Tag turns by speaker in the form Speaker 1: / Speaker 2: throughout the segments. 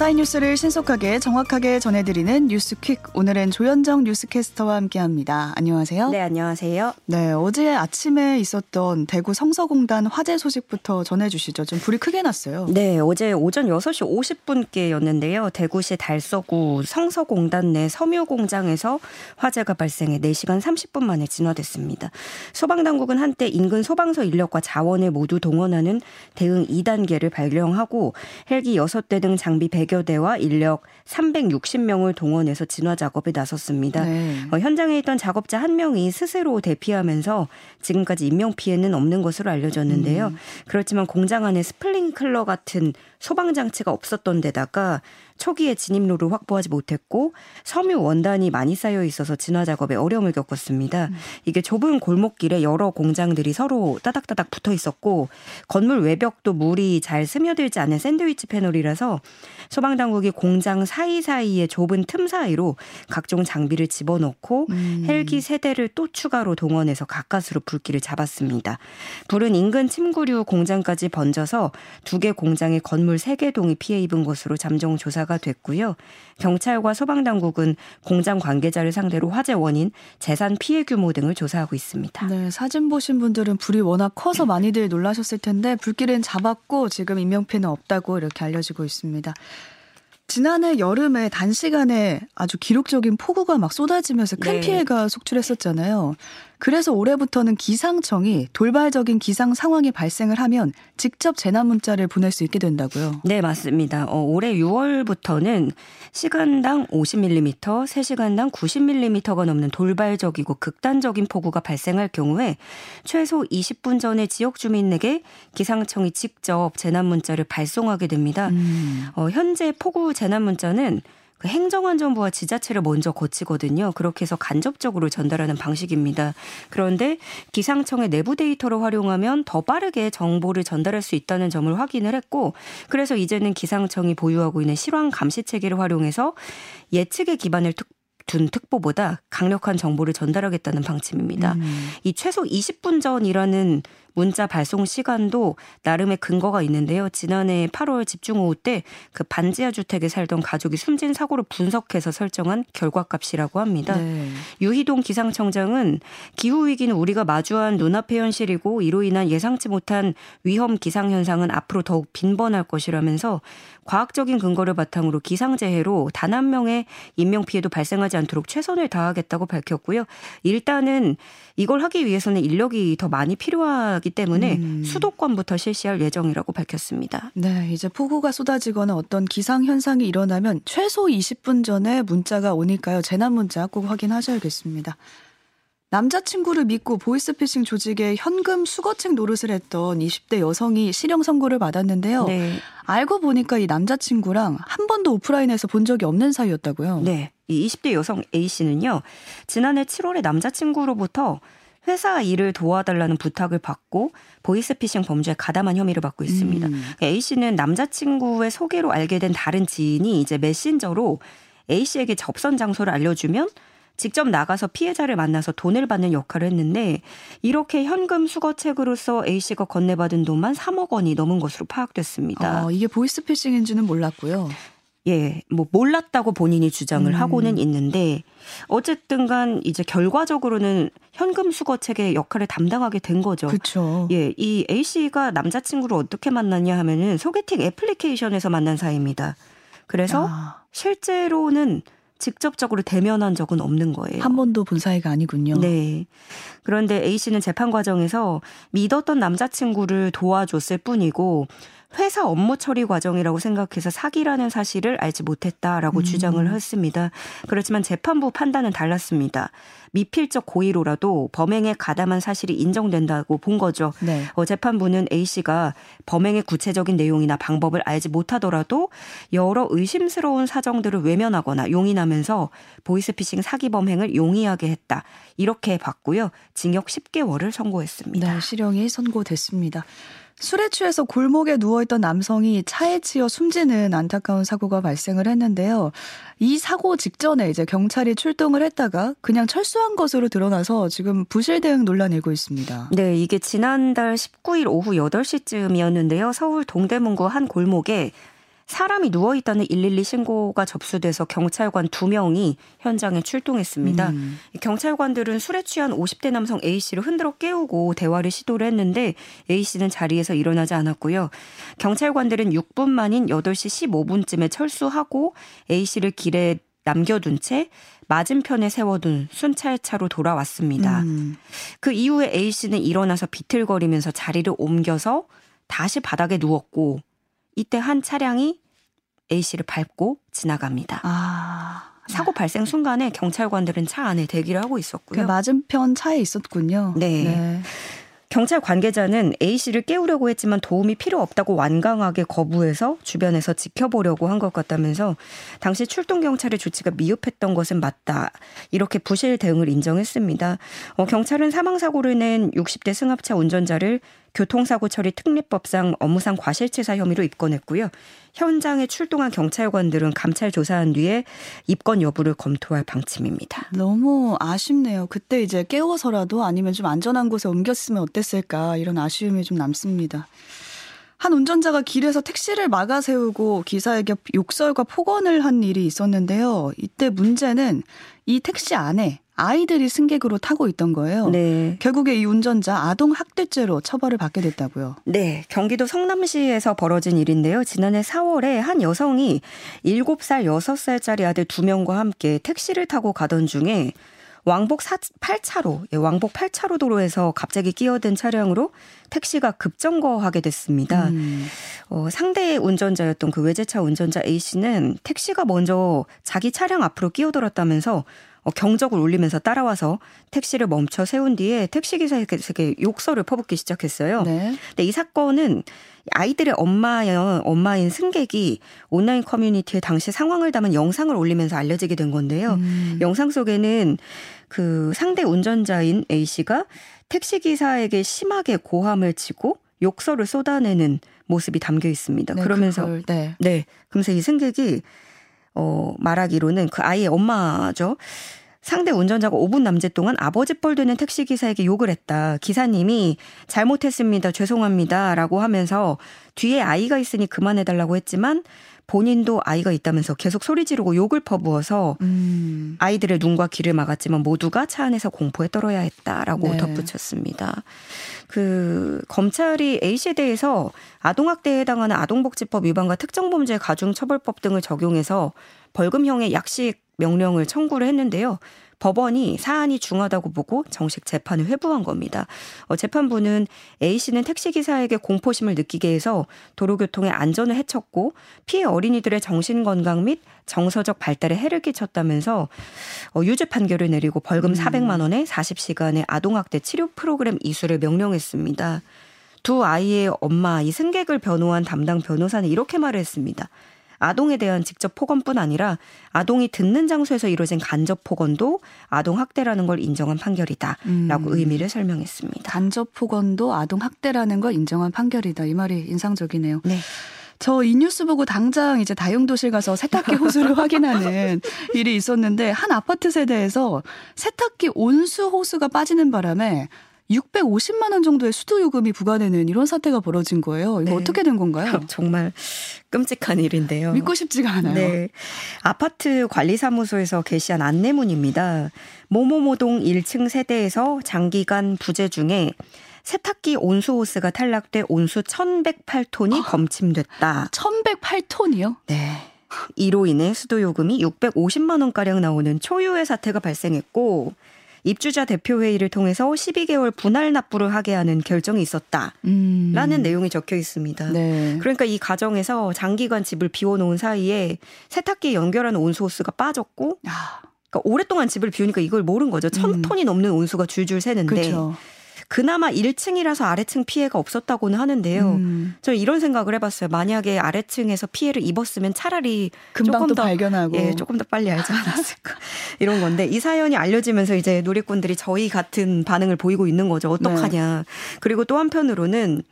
Speaker 1: 밤사이 뉴스를 신속하게 정확하게 전해드리는 뉴스퀵. 오늘은 조현정 뉴스캐스터와 함께합니다. 안녕하세요.
Speaker 2: 네, 안녕하세요.
Speaker 1: 네, 어제 아침에 있었던 대구 성서공단 화재 소식부터 전해주시죠. 좀 불이 크게 났어요.
Speaker 2: 네, 어제 오전 6시 50분께였는데요. 대구시 달서구 성서공단 내 섬유공장에서 화재가 발생해 4시간 30분 만에 진화됐습니다. 소방당국은 한때 인근 소방서 인력과 자원을 모두 동원하는 대응 2단계를 발령하고 헬기 6대 등 장비 100여 대와 인력 360명을 동원해서 진화 작업에 나섰습니다. 네. 어, 현장에 있던 작업자 한 명이 스스로 대피하면서 지금까지 인명 피해는 없는 것으로 알려졌는데요. 음. 그렇지만 공장 안에 스플링클러 같은 소방 장치가 없었던 데다가 초기에 진입로를 확보하지 못했고 섬유 원단이 많이 쌓여 있어서 진화 작업에 어려움을 겪었습니다. 음. 이게 좁은 골목길에 여러 공장들이 서로 따닥따닥 붙어 있었고 건물 외벽도 물이 잘 스며들지 않은 샌드위치 패널이라서 소방 당국이 공장 사이사이에 좁은 틈 사이로 각종 장비를 집어넣고 음. 헬기 세 대를 또 추가로 동원해서 가까스로 불길을 잡았습니다. 불은 인근 침구류 공장까지 번져서 두 개 공장의 건물 세 개 동이 피해 입은 것으로 잠정 조사가 조사가 됐고요. 경찰과 소방당국은 공장 관계자를 상대로 화재 원인, 재산 피해 규모 등을 조사하고 있습니다.
Speaker 1: 네, 사진 보신 분들은 불이 워낙 커서 많이들 놀라셨을 텐데 불길은 잡았고 지금 인명피해는 없다고 이렇게 알려지고 있습니다. 지난해 여름에 단시간에 아주 기록적인 폭우가 막 쏟아지면서 큰 네. 피해가 속출했었잖아요. 그래서 올해부터는 기상청이 돌발적인 기상 상황이 발생을 하면 직접 재난 문자를 보낼 수 있게 된다고요.
Speaker 2: 네, 맞습니다. 어, 올해 6월부터는 시간당 50mm, 3시간당 90mm가 넘는 돌발적이고 극단적인 폭우가 발생할 경우에 최소 20분 전에 지역 주민에게 기상청이 직접 재난 문자를 발송하게 됩니다. 음. 어, 현재 폭우 재난 문자는 그 행정안전부와 지자체를 먼저 거치거든요. 그렇게 해서 간접적으로 전달하는 방식입니다. 그런데 기상청의 내부 데이터를 활용하면 더 빠르게 정보를 전달할 수 있다는 점을 확인을 했고 그래서 이제는 기상청이 보유하고 있는 실황 감시 체계를 활용해서 예측에 기반을 특, 둔 특보보다 강력한 정보를 전달하겠다는 방침입니다. 음. 이 최소 20분 전이라는 문자 발송 시간도 나름의 근거가 있는데요. 지난해 8월 집중호우 때 그 반지하 주택에 살던 가족이 숨진 사고를 분석해서 설정한 결과값이라고 합니다. 네. 유희동 기상청장은 기후 위기는 우리가 마주한 눈앞의 현실이고 이로 인한 예상치 못한 위험 기상 현상은 앞으로 더욱 빈번할 것이라면서 과학적인 근거를 바탕으로 기상재해로 단 한 명의 인명 피해도 발생하지 않도록 최선을 다하겠다고 밝혔고요. 일단은 이걸 하기 위해서는 인력이 더 많이 필요하 기 때문에 음. 수도권부터 실시할 예정이라고 밝혔습니다.
Speaker 1: 네, 이제 폭우가 쏟아지거나 어떤 기상 현상이 일어나면 최소 20분 전에 문자가 오니까요. 재난 문자 꼭 확인하셔야겠습니다. 남자친구를 믿고 보이스피싱 조직에 현금 수거책 노릇을 했던 20대 여성이 실형 선고를 받았는데요. 네. 알고 보니까 이 남자친구랑 한 번도 오프라인에서 본 적이 없는 사이였다고요.
Speaker 2: 네. 이 20대 여성 A 씨는요. 지난해 7월에 남자친구로부터 회사 일을 도와달라는 부탁을 받고 보이스피싱 범죄에 가담한 혐의를 받고 있습니다. 음. A 씨는 남자친구의 소개로 알게 된 다른 지인이 이제 메신저로 A 씨에게 접선 장소를 알려주면 직접 나가서 피해자를 만나서 돈을 받는 역할을 했는데 이렇게 현금 수거책으로서 A 씨가 건네받은 돈만 3억 원이 넘은 것으로 파악됐습니다.
Speaker 1: 아, 이게 보이스피싱인지는 몰랐고요.
Speaker 2: 예, 뭐 몰랐다고 본인이 주장을 음. 하고는 있는데 어쨌든 간 이제 결과적으로는 현금 수거 책의 역할을 담당하게 된 거죠.
Speaker 1: 그렇죠.
Speaker 2: 예, 이 A 씨가 남자친구를 어떻게 만났냐 하면은 소개팅 애플리케이션에서 만난 사이입니다. 그래서 아. 실제로는 직접적으로 대면한 적은 없는 거예요.
Speaker 1: 한 번도 본 사이가 아니군요.
Speaker 2: 네. 그런데 A 씨는 재판 과정에서 믿었던 남자친구를 도와줬을 뿐이고 회사 업무 처리 과정이라고 생각해서 사기라는 사실을 알지 못했다라고 음. 주장을 했습니다. 그렇지만 재판부 판단은 달랐습니다. 미필적 고의로라도 범행에 가담한 사실이 인정된다고 본 거죠. 네. 어, 재판부는 A 씨가 범행의 구체적인 내용이나 방법을 알지 못하더라도 여러 의심스러운 사정들을 외면하거나 용인하면서 보이스피싱 사기 범행을 용이하게 했다. 이렇게 봤고요. 징역 10개월을 선고했습니다.
Speaker 1: 네, 실형이 선고됐습니다. 술에 취해서 골목에 누워있던 남성이 차에 치여 숨지는 안타까운 사고가 발생을 했는데요. 이 사고 직전에 이제 경찰이 출동을 했다가 그냥 철수한 것으로 드러나서 지금 부실 대응 논란이 일고 있습니다.
Speaker 2: 네, 이게 지난달 19일 오후 8시쯤이었는데요. 서울 동대문구 한 골목에 사람이 누워 있다는 112 신고가 접수돼서 경찰관 2명이 현장에 출동했습니다. 음. 경찰관들은 술에 취한 50대 남성 A 씨를 흔들어 깨우고 대화를 시도를 했는데 A 씨는 자리에서 일어나지 않았고요. 경찰관들은 6분 만인 8시 15분쯤에 철수하고 A 씨를 길에 남겨둔 채 맞은편에 세워둔 순찰차로 돌아왔습니다. 음. 그 이후에 A 씨는 일어나서 비틀거리면서 자리를 옮겨서 다시 바닥에 누웠고 이때 한 차량이 A 씨를 밟고 지나갑니다. 아. 사고 발생 순간에 경찰관들은 차 안에 대기를 하고 있었고요.
Speaker 1: 그 맞은편 차에 있었군요.
Speaker 2: 네. 네. 경찰 관계자는 A 씨를 깨우려고 했지만 도움이 필요 없다고 완강하게 거부해서 주변에서 지켜보려고 한 것 같다면서 당시 출동 경찰의 조치가 미흡했던 것은 맞다. 이렇게 부실 대응을 인정했습니다. 어, 경찰은 사망 사고를 낸 60대 승합차 운전자를 교통사고 처리 특례법상 업무상 과실치사 혐의로 입건했고요. 현장에 출동한 경찰관들은 감찰 조사한 뒤에 입건 여부를 검토할 방침입니다.
Speaker 1: 너무 아쉽네요. 그때 이제 깨워서라도 아니면 좀 안전한 곳에 옮겼으면 어땠을까 이런 아쉬움이 좀 남습니다. 한 운전자가 길에서 택시를 막아 세우고 기사에게 욕설과 폭언을 한 일이 있었는데요. 이때 문제는 이 택시 안에 아이들이 승객으로 타고 있던 거예요. 네. 결국에 이 운전자 아동 학대죄로 처벌을 받게 됐다고요.
Speaker 2: 네. 경기도 성남시에서 벌어진 일인데요. 지난해 4월에 한 여성이 7살, 6살짜리 아들 2명과 함께 택시를 타고 가던 중에 왕복 4, 8차로, 예, 왕복 8차로 도로에서 갑자기 끼어든 차량으로 택시가 급정거하게 됐습니다. 음. 어, 상대 운전자였던 그 외제차 운전자 A씨는 택시가 먼저 자기 차량 앞으로 끼어들었다면서 어, 경적을 울리면서 따라와서 택시를 멈춰 세운 뒤에 택시기사에게 욕설을 퍼붓기 시작했어요. 네. 근데 이 사건은 아이들의 엄마여, 엄마인 승객이 온라인 커뮤니티에 당시 상황을 담은 영상을 올리면서 알려지게 된 건데요. 음. 영상 속에는 그 상대 운전자인 A씨가 택시기사에게 심하게 고함을 치고 욕설을 쏟아내는 모습이 담겨 있습니다. 네, 그러면서 그걸, 네. 네. 그러면서 이 승객이 어, 말하기로는 그 아이의 엄마죠. 상대 운전자가 5분 남짓 동안 아버지 뻘 되는 택시기사에게 욕을 했다. 기사님이 잘못했습니다. 죄송합니다. 라고 하면서 뒤에 아이가 있으니 그만해달라고 했지만 본인도 아이가 있다면서 계속 소리 지르고 욕을 퍼부어서 음. 아이들의 눈과 귀를 막았지만 모두가 차 안에서 공포에 떨어야 했다라고 네. 덧붙였습니다. 그 검찰이 A씨에 대해서 아동학대에 해당하는 아동복지법 위반과 특정범죄 가중처벌법 등을 적용해서 벌금형의 약식 명령을 청구를 했는데요. 법원이 사안이 중하다고 보고 정식 재판을 회부한 겁니다. 어, 재판부는 A 씨는 택시 기사에게 공포심을 느끼게 해서 도로교통의 안전을 해쳤고 피해 어린이들의 정신 건강 및 정서적 발달에 해를 끼쳤다면서 어, 유죄 판결을 내리고 벌금 음. 400만 원에 40시간의 아동학대 치료 프로그램 이수를 명령했습니다. 두 아이의 엄마 이 승객을 변호한 담당 변호사는 이렇게 말했습니다. 아동에 대한 직접 폭언뿐 아니라 아동이 듣는 장소에서 이루어진 간접 폭언도 아동 학대라는 걸 인정한 판결이다라고 음. 의미를 설명했습니다.
Speaker 1: 간접 폭언도 아동 학대라는 걸 인정한 판결이다. 이 말이 인상적이네요. 네. 저 이 뉴스 보고 당장 이제 다용도실 가서 세탁기 호수를 확인하는 일이 있었는데 한 아파트 세대에서 세탁기 온수 호수가 빠지는 바람에 650만 원 정도의 수도 요금이 부과되는 이런 사태가 벌어진 거예요. 이거 네. 어떻게 된 건가요?
Speaker 2: 정말 끔찍한 일인데요.
Speaker 1: 믿고 싶지가 않아요. 네.
Speaker 2: 아파트 관리사무소에서 게시한 안내문입니다. 모모모동 1층 세대에서 장기간 부재 중에 세탁기 온수 호스가 탈락돼 온수 1108톤이 검침됐다.
Speaker 1: 1108톤이요?
Speaker 2: 네. 이로 인해 수도 요금이 650만 원 가량 나오는 초유의 사태가 발생했고 입주자 대표회의를 통해서 12개월 분할 납부를 하게 하는 결정이 있었다라는 음. 내용이 적혀 있습니다. 네. 그러니까 이 과정에서 장기간 집을 비워놓은 사이에 세탁기에 연결하는 온수호스가 빠졌고 아. 그러니까 오랫동안 집을 비우니까 이걸 모른 거죠. 천 음. 톤이 넘는 온수가 줄줄 새는데 그렇죠. 그나마 1층이라서 아래층 피해가 없었다고는 하는데요. 음. 저 이런 생각을 해봤어요. 만약에 아래층에서 피해를 입었으면 차라리
Speaker 1: 금방 조금 더 발견하고
Speaker 2: 예, 조금 더 빨리 알지 않았을까 이런 건데 이 사연이 알려지면서 이제 누리꾼들이 저희 같은 반응을 보이고 있는 거죠. 어떡하냐. 네. 그리고 또 한편으로는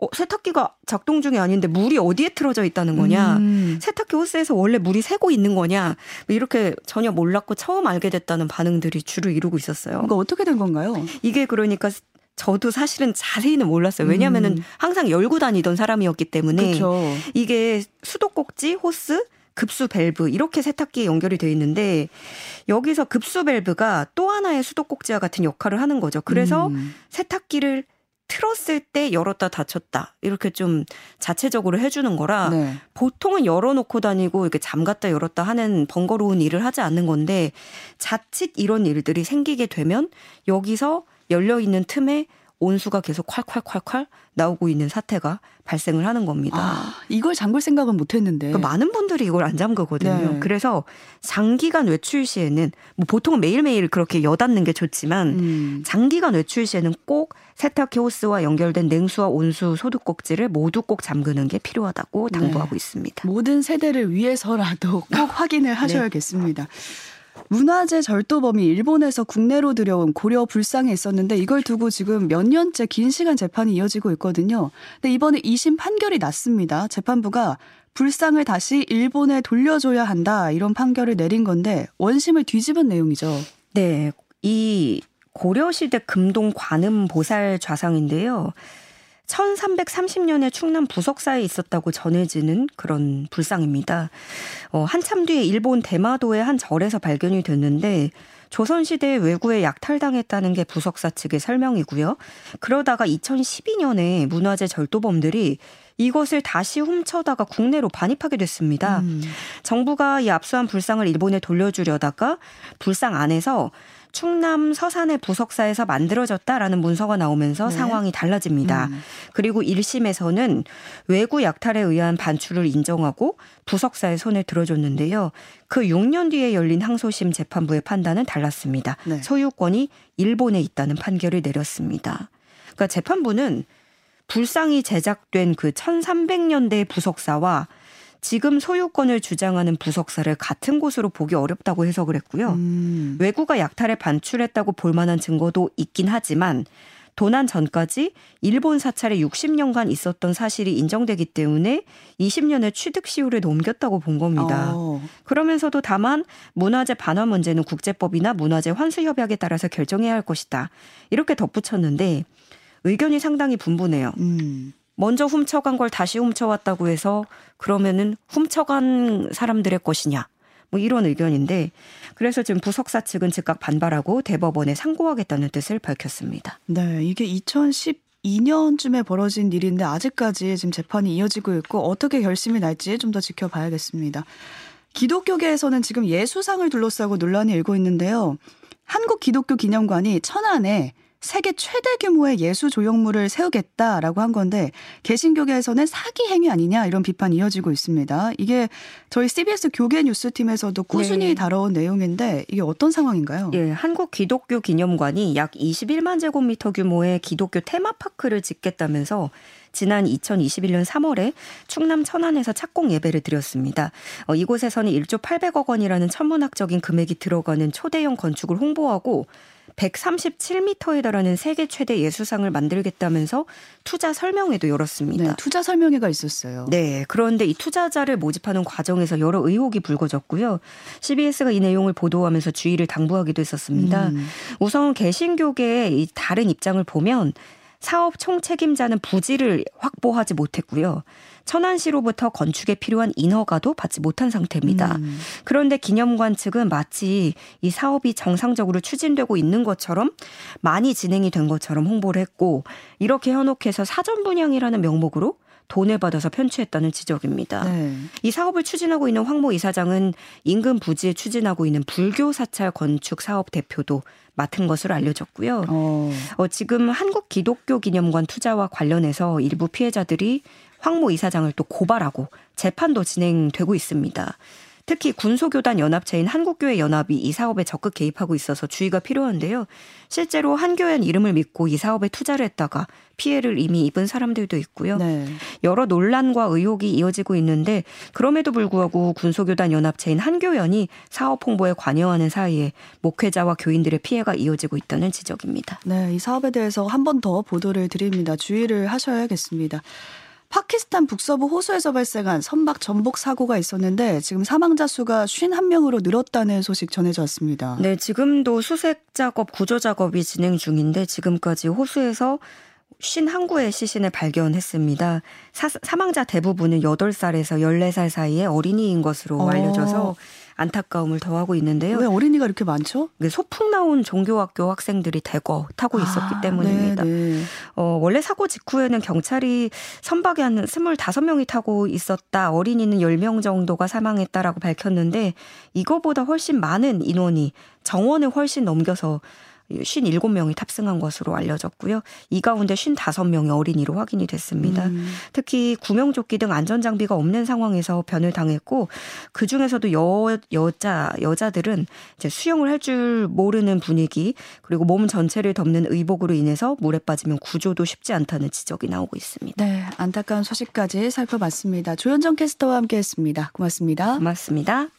Speaker 2: 어, 세탁기가 작동 중이 아닌데 물이 어디에 틀어져 있다는 거냐. 음. 세탁기 호스에서 원래 물이 새고 있는 거냐. 뭐 이렇게 전혀 몰랐고 처음 알게 됐다는 반응들이 주를 이루고 있었어요.
Speaker 1: 그러니까 어떻게 된 건가요?
Speaker 2: 이게 그러니까 저도 사실은 자세히는 몰랐어요. 왜냐면은 음. 항상 열고 다니던 사람이었기 때문에 그쵸. 이게 수도꼭지, 호스, 급수 밸브 이렇게 세탁기에 연결이 돼 있는데 여기서 급수 밸브가 또 하나의 수도꼭지와 같은 역할을 하는 거죠. 그래서 음. 세탁기를 틀었을 때 열었다 닫혔다 이렇게 좀 자체적으로 해주는 거라 네. 보통은 열어놓고 다니고 이렇게 잠갔다 열었다 하는 번거로운 일을 하지 않는 건데 자칫 이런 일들이 생기게 되면 여기서 열려 있는 틈에 온수가 계속 콸콸콸콸 나오고 있는 사태가 발생을 하는 겁니다. 아,
Speaker 1: 이걸 잠글 생각은 못 했는데.
Speaker 2: 그러니까 많은 분들이 이걸 안 잠그거든요. 네. 그래서 장기간 외출 시에는 뭐 보통은 매일매일 그렇게 여닫는 게 좋지만 음. 장기간 외출 시에는 꼭 세탁기 호스와 연결된 냉수와 온수 소독 꼭지를 모두 꼭 잠그는 게 필요하다고 당부하고 네. 있습니다.
Speaker 1: 모든 세대를 위해서라도 꼭 확인을 네. 하셔야겠습니다. 네. 문화재 절도범이 일본에서 국내로 들여온 고려 불상에 있었는데 이걸 두고 지금 몇 년째 긴 시간 재판이 이어지고 있거든요. 근데 이번에 2심 판결이 났습니다. 재판부가 불상을 다시 일본에 돌려줘야 한다 이런 판결을 내린 건데 원심을 뒤집은 내용이죠.
Speaker 2: 네. 이 고려시대 금동 관음 보살 좌상인데요. 1330년에 충남 부석사에 있었다고 전해지는 그런 불상입니다. 어, 한참 뒤에 일본 대마도의 한 절에서 발견이 됐는데 조선시대에 외구에 약탈당했다는 게 부석사 측의 설명이고요. 그러다가 2012년에 문화재 절도범들이 이것을 다시 훔쳐다가 국내로 반입하게 됐습니다. 음. 정부가 이 압수한 불상을 일본에 돌려주려다가 불상 안에서 충남 서산의 부석사에서 만들어졌다라는 문서가 나오면서 네. 상황이 달라집니다. 음. 그리고 1심에서는 외구 약탈에 의한 반출을 인정하고 부석사의 손을 들어줬는데요. 그 6년 뒤에 열린 항소심 재판부의 판단은 달랐습니다. 네. 소유권이 일본에 있다는 판결을 내렸습니다. 그러니까 재판부는 불상이 제작된 그 1300년대 부석사와 지금 소유권을 주장하는 부석사를 같은 곳으로 보기 어렵다고 해석을 했고요. 음. 외구가 약탈에 반출했다고 볼 만한 증거도 있긴 하지만 도난 전까지 일본 사찰에 60년간 있었던 사실이 인정되기 때문에 20년의 취득 시효를 넘겼다고 본 겁니다. 어. 그러면서도 다만 문화재 반환 문제는 국제법이나 문화재 환수 협약에 따라서 결정해야 할 것이다. 이렇게 덧붙였는데 의견이 상당히 분분해요. 음. 먼저 훔쳐간 걸 다시 훔쳐왔다고 해서 그러면은 훔쳐간 사람들의 것이냐. 뭐 이런 의견인데 그래서 지금 부석사 측은 즉각 반발하고 대법원에 상고하겠다는 뜻을 밝혔습니다.
Speaker 1: 네, 이게 2012년쯤에 벌어진 일인데 아직까지 지금 재판이 이어지고 있고 어떻게 결심이 날지 좀 더 지켜봐야겠습니다. 기독교계에서는 지금 예수상을 둘러싸고 논란이 일고 있는데요. 한국 기독교 기념관이 천안에 세계 최대 규모의 예수 조형물을 세우겠다라고 한 건데 개신교계에서는 사기 행위 아니냐 이런 비판이 이어지고 있습니다. 이게 저희 CBS 교계 뉴스팀에서도 꾸준히 네. 다뤄온 내용인데 이게 어떤 상황인가요?
Speaker 2: 예, 한국 기독교 기념관이 약 21만 제곱미터 규모의 기독교 테마파크를 짓겠다면서 지난 2021년 3월에 충남 천안에서 착공 예배를 드렸습니다. 어, 이곳에서는 1조 800억 원이라는 천문학적인 금액이 들어가는 초대형 건축을 홍보하고 137m에 달하는 세계 최대 예수상을 만들겠다면서 투자 설명회도 열었습니다.
Speaker 1: 네, 투자 설명회가 있었어요.
Speaker 2: 네. 그런데 이 투자자를 모집하는 과정에서 여러 의혹이 불거졌고요. CBS가 이 내용을 보도하면서 주의를 당부하기도 했었습니다. 음. 우선 개신교계의 이 다른 입장을 보면 사업 총책임자는 부지를 확보하지 못했고요. 천안시로부터 건축에 필요한 인허가도 받지 못한 상태입니다. 음. 그런데 기념관 측은 마치 이 사업이 정상적으로 추진되고 있는 것처럼 많이 진행이 된 것처럼 홍보를 했고 이렇게 현혹해서 사전 분양이라는 명목으로 돈을 받아서 편취했다는 지적입니다. 네. 이 사업을 추진하고 있는 황모 이사장은 인근 부지에 추진하고 있는 불교 사찰 건축 사업 대표도 맡은 것으로 알려졌고요. 어. 어, 지금 한국 기독교 기념관 투자와 관련해서 일부 피해자들이 황모 이사장을 또 고발하고 재판도 진행되고 있습니다. 특히 군소교단 연합체인 한국교회 연합이 이 사업에 적극 개입하고 있어서 주의가 필요한데요. 실제로 한교회 이름을 믿고 이 사업에 투자를 했다가 피해를 이미 입은 사람들도 있고요. 네. 여러 논란과 의혹이 이어지고 있는데 그럼에도 불구하고 군소교단 연합체인 한교연이 사업 홍보에 관여하는 사이에 목회자와 교인들의 피해가 이어지고 있다는 지적입니다.
Speaker 1: 네, 이 사업에 대해서 한 번 더 보도를 드립니다. 주의를 하셔야겠습니다. 파키스탄 북서부 호수에서 발생한 선박 전복 사고가 있었는데 지금 사망자 수가 51명으로 늘었다는 소식 전해져 왔습니다.
Speaker 2: 네, 지금도 수색 작업, 구조 작업이 진행 중인데 지금까지 호수에서 51구의 시신을 발견했습니다. 사, 망자 대부분은 8살에서 14살 사이의 어린이인 것으로
Speaker 1: 어.
Speaker 2: 알려져서 안타까움을 더하고 있는데요.
Speaker 1: 왜 어린이가 이렇게 많죠?
Speaker 2: 그 소풍 나온 종교학교 학생들이 대거 타고 있었기
Speaker 1: 아,
Speaker 2: 때문입니다.
Speaker 1: 네, 네.
Speaker 2: 어, 원래 사고 직후에는 경찰이 선박에 한 25명이 타고 있었다. 어린이는 10명 정도가 사망했다라고 밝혔는데 이거보다 훨씬 많은 인원이 정원을 훨씬 넘겨서 57명이 탑승한 것으로 알려졌고요. 이 가운데 55명이 어린이로 확인이 됐습니다.
Speaker 1: 음.
Speaker 2: 특히 구명조끼 등 안전장비가 없는 상황에서 변을 당했고 그 중에서도 여, 여자, 여자들은 이제 수영을 할 줄 모르는 분위기 그리고 몸 전체를 덮는 의복으로 인해서 물에 빠지면 구조도 쉽지 않다는 지적이 나오고 있습니다.
Speaker 1: 네, 안타까운 소식까지 살펴봤습니다. 조현정 캐스터와 함께했습니다. 고맙습니다.
Speaker 2: 고맙습니다.